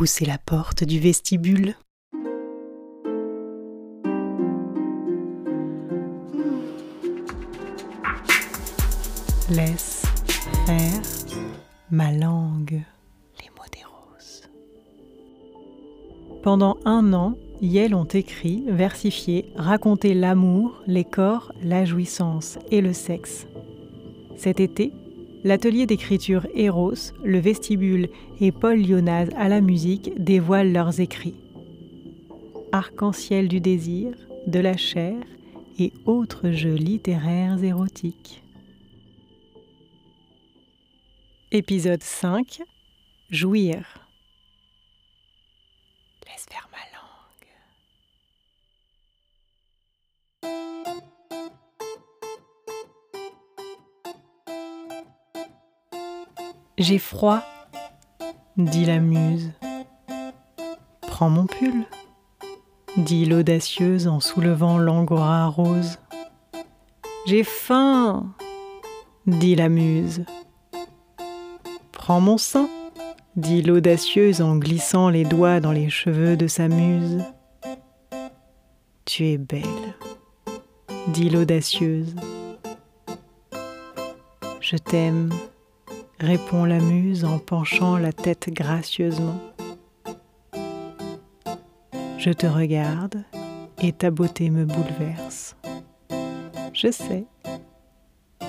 Poussez la porte du vestibule. Laisse faire ma langue. Les mots des roses. Pendant un an, Yel ont écrit, versifié, raconté l'amour, les corps, la jouissance et le sexe. Cet été, l'atelier d'écriture Eros, le vestibule et Paul Lyonaz à la musique dévoilent leurs écrits. Arc-en-ciel du désir, de la chair et autres jeux littéraires érotiques. Épisode 5 Jouir. J'ai froid, dit la muse. Prends mon pull, dit l'audacieuse en soulevant l'angora rose. J'ai faim, dit la muse. Prends mon sein, dit l'audacieuse en glissant les doigts dans les cheveux de sa muse. Tu es belle, dit l'audacieuse. Je t'aime, répond la muse en penchant la tête gracieusement. Je te regarde et ta beauté me bouleverse. Je sais,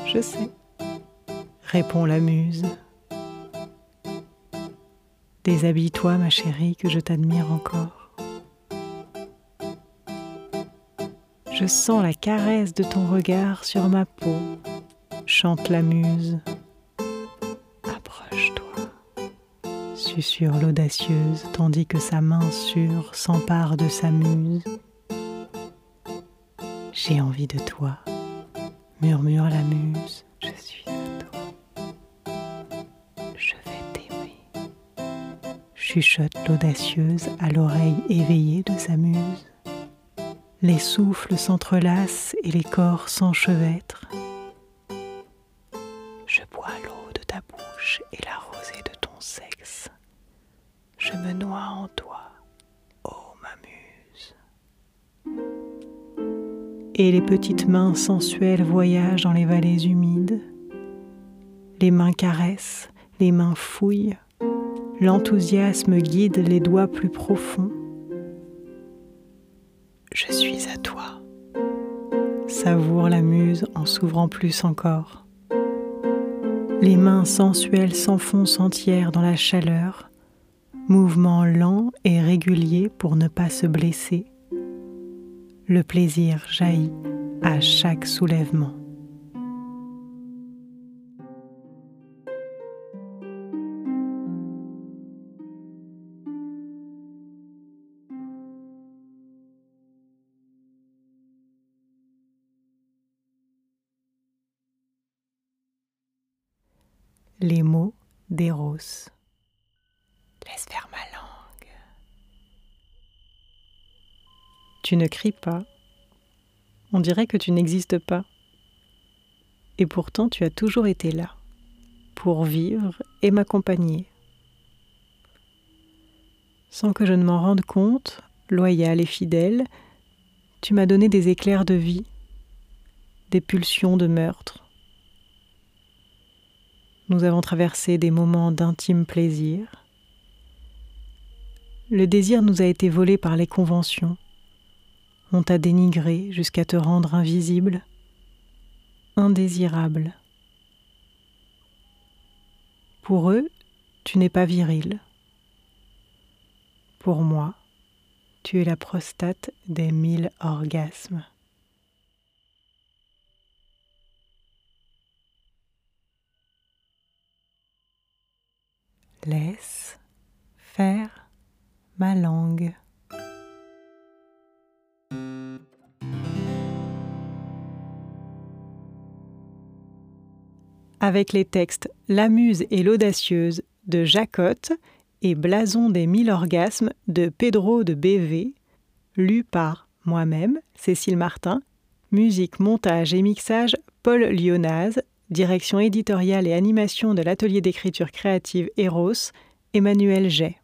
je sais, répond la muse. Déshabille-toi, ma chérie, que je t'admire encore. Je sens la caresse de ton regard sur ma peau, chante la muse. Sur l'audacieuse, tandis que sa main sûre s'empare de sa muse. J'ai envie de toi, murmure la muse, je suis à toi. Je vais t'aimer, chuchote l'audacieuse à l'oreille éveillée de sa muse. Les souffles s'entrelacent et les corps s'enchevêtrent. Je bois l'eau de ta bouche et la noie en toi, ô ma muse. Et les petites mains sensuelles voyagent dans les vallées humides. Les mains caressent, les mains fouillent. L'enthousiasme guide les doigts plus profonds. Je suis à toi. Savoure la muse en s'ouvrant plus encore. Les mains sensuelles s'enfoncent entières dans la chaleur mouvement lent et régulier pour ne pas se blesser. Le plaisir jaillit à chaque soulèvement. Les mots d'Eros. Laisse faire ma langue. Tu ne cries pas. On dirait que tu n'existes pas. Et pourtant tu as toujours été là, pour vivre et m'accompagner. Sans que je ne m'en rende compte, loyal et fidèle, tu m'as donné des éclairs de vie, des pulsions de meurtre. Nous avons traversé des moments d'intime plaisir, le désir nous a été volé par les conventions. On t'a dénigré jusqu'à te rendre invisible, indésirable. Pour eux, tu n'es pas viril. Pour moi, tu es la prostate des mille orgasmes. Laisse faire ma langue. Avec les textes La Muse et l'Audacieuse de Jacotte et Blason des mille orgasmes de Pedro de BV, lu par moi-même, Cécile Martin, musique, montage et mixage Paul Lyonaz, direction éditoriale et animation de l'atelier d'écriture créative Eros, Emmanuel Jay.